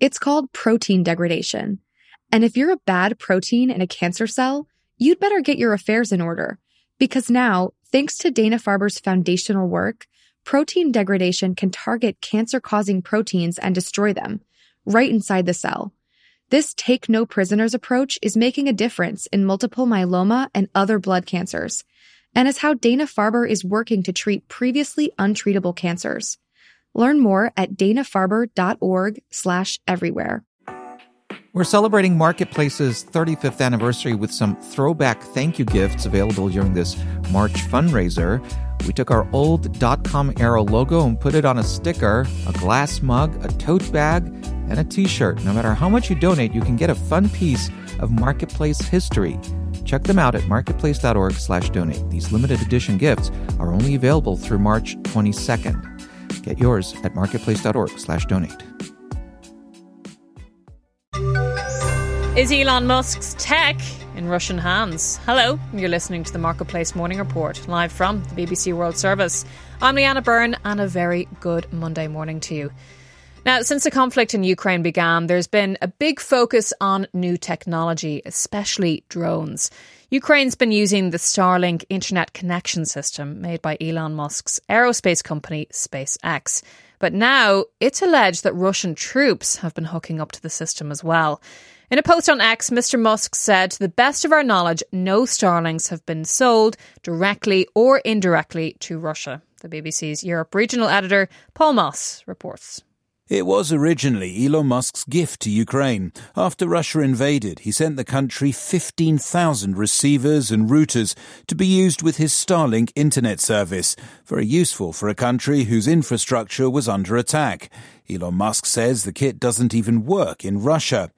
It's called protein degradation. And if you're a bad protein in a cancer cell, you'd better get your affairs in order. Because now, thanks to Dana Farber's foundational work, protein degradation can target cancer causing proteins and destroy them right inside the cell. This take no prisoners approach is making a difference in multiple myeloma and other blood cancers, and is how Dana Farber is working to treat previously untreatable cancers. Learn more at danafarber.org slash everywhere. We're celebrating Marketplace's 35th anniversary with some throwback thank you gifts available during this March fundraiser. We took our old dot-com era logo and put it on a sticker, a glass mug, a tote bag, and a t-shirt. No matter how much you donate, you can get a fun piece of Marketplace history. Check them out at marketplace.org slash donate. These limited edition gifts are only available through March 22nd. Get yours at marketplace.org slash donate. Is Elon Musk's tech in Russian hands? Hello, you're listening to the Marketplace Morning Report, live from the BBC World Service. I'm Leanna Byrne, and a very good Monday morning to you. Now, since the conflict in Ukraine began, there's been a big focus on new technology, especially drones. Ukraine's been using the Starlink internet connection system made by Elon Musk's aerospace company, SpaceX. But now it's alleged that Russian troops have been hooking up to the system as well. In a post on X, Mr. Musk said, To the best of our knowledge, no Starlinks have been sold directly or indirectly to Russia. The BBC's Europe regional editor, Paul Moss, reports. It was originally Elon Musk's gift to Ukraine. After Russia invaded, he sent the country 15,000 receivers and routers to be used with his Starlink internet service, very useful for a country whose infrastructure was under attack. Elon Musk says the kit doesn't even work in Russia.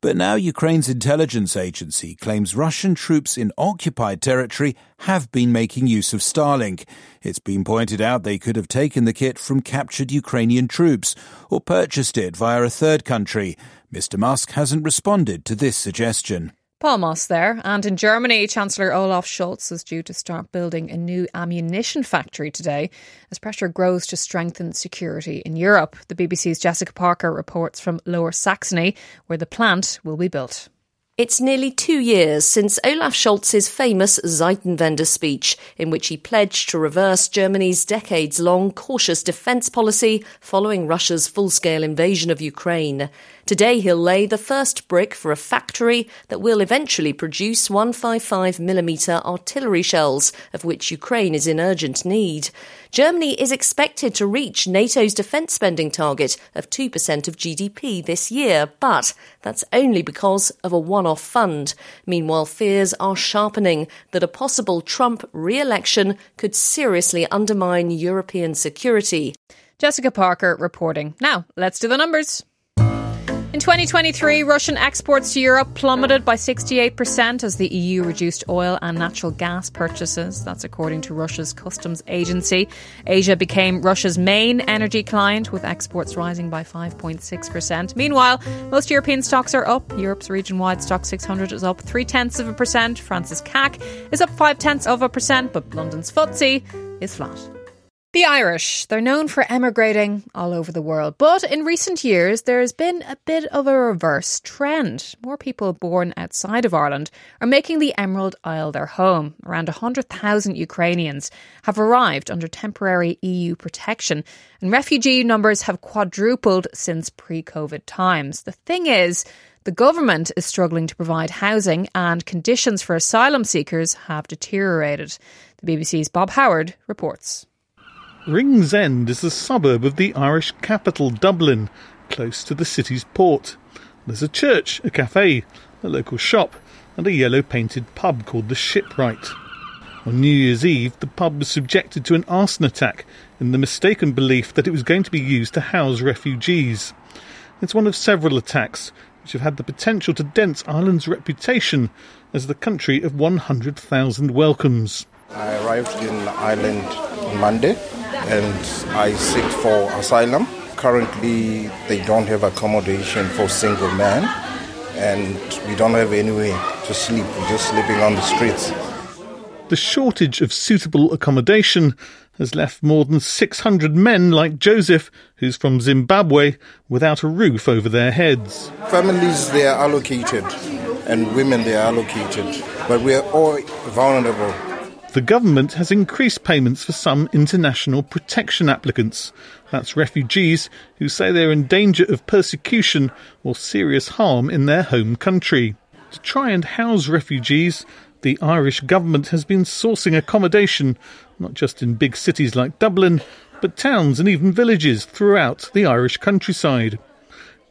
But now Ukraine's intelligence agency claims Russian troops in occupied territory have been making use of Starlink. It's been pointed out they could have taken the kit from captured Ukrainian troops or purchased it via a third country. Mr. Musk hasn't responded to this suggestion. Paul Moss there. And in Germany, Chancellor Olaf Scholz is due to start building a new ammunition factory today as pressure grows to strengthen security in Europe. The BBC's Jessica Parker reports from Lower Saxony, where the plant will be built. It's nearly two years since Olaf Scholz's famous Zeitenwende speech, in which he pledged to reverse Germany's decades long cautious defence policy following Russia's full scale invasion of Ukraine. Today he'll lay the first brick for a factory that will eventually produce 155mm artillery shells, of which Ukraine is in urgent need. Germany is expected to reach NATO's defence spending target of 2% of GDP this year, but that's only because of a one off fund. Meanwhile, fears are sharpening that a possible Trump re election could seriously undermine European security. Jessica Parker reporting. Now, let's do the numbers. In 2023, Russian exports to Europe plummeted by 68% as the EU reduced oil and natural gas purchases. That's according to Russia's customs agency. Asia became Russia's main energy client, with exports rising by 5.6%. Meanwhile, most European stocks are up. Europe's region wide Stoxx 600 is up three tenths of a percent. France's CAC is up five tenths of a percent, but London's FTSE is flat. The Irish, they're known for emigrating all over the world, but in recent years there's been a bit of a reverse trend. More people born outside of Ireland are making the Emerald Isle their home. Around 100,000 Ukrainians have arrived under temporary EU protection, and refugee numbers have quadrupled since pre COVID times. The thing is, the government is struggling to provide housing, and conditions for asylum seekers have deteriorated. The BBC's Bob Howard reports. Ringsend is a suburb of the Irish capital, Dublin, close to the city's port. There's a church, a cafe, a local shop, and a yellow painted pub called the Shipwright. On New Year's Eve, the pub was subjected to an arson attack in the mistaken belief that it was going to be used to house refugees. It's one of several attacks which have had the potential to dent Ireland's reputation as the country of 100,000 welcomes. I arrived in Ireland on Monday and I seek for asylum. Currently, they don't have accommodation for single men, and we don't have anywhere to sleep. We're just sleeping on the streets. The shortage of suitable accommodation has left more than 600 men like Joseph, who's from Zimbabwe, without a roof over their heads. Families, they are allocated, and women, they are allocated, but we are all vulnerable. The government has increased payments for some international protection applicants. That's refugees who say they're in danger of persecution or serious harm in their home country. To try and house refugees, the Irish government has been sourcing accommodation, not just in big cities like Dublin, but towns and even villages throughout the Irish countryside.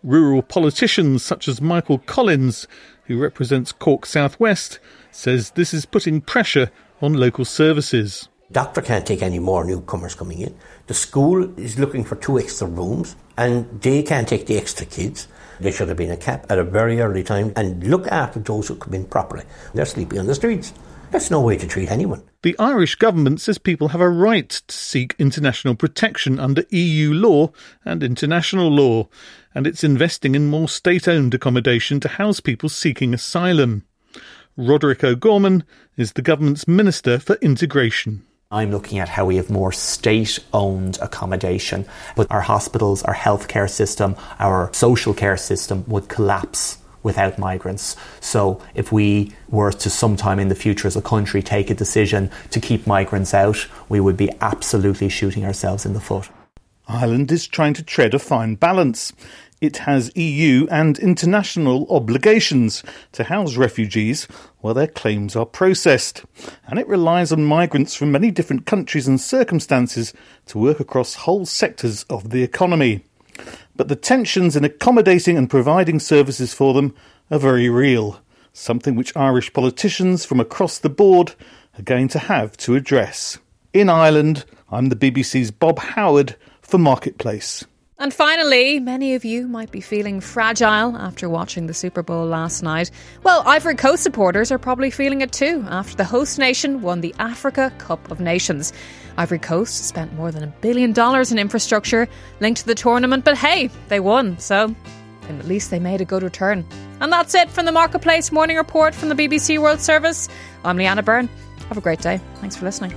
Rural politicians such as Michael Collins, who represents Cork Southwest, says this is putting pressure on local services. Doctor can't take any more newcomers coming in. The school is looking for two extra rooms, and they can't take the extra kids. There should have been a cap at a very early time and look after those who come in properly. They're sleeping on the streets. That's no way to treat anyone. The Irish government says people have a right to seek international protection under EU law and international law, and it's investing in more state owned accommodation to house people seeking asylum. Roderick O'Gorman is the government's Minister for Integration. I'm looking at how we have more state owned accommodation, but our hospitals, our healthcare system, our social care system would collapse without migrants. So if we were to sometime in the future as a country take a decision to keep migrants out, we would be absolutely shooting ourselves in the foot. Ireland is trying to tread a fine balance. It has EU and international obligations to house refugees while their claims are processed, and it relies on migrants from many different countries and circumstances to work across whole sectors of the economy. But the tensions in accommodating and providing services for them are very real, something which Irish politicians from across the board are going to have to address. In Ireland, I'm the BBC's Bob Howard for Marketplace. And finally, many of you might be feeling fragile after watching the Super Bowl last night. Well, Ivory Coast supporters are probably feeling it too after the host nation won the Africa Cup of Nations. Ivory Coast spent more than a billion dollars in infrastructure linked to the tournament, but hey, they won, so at least they made a good return. And that's it from the Marketplace Morning Report from the BBC World Service. I'm Leanna Byrne. Have a great day. Thanks for listening.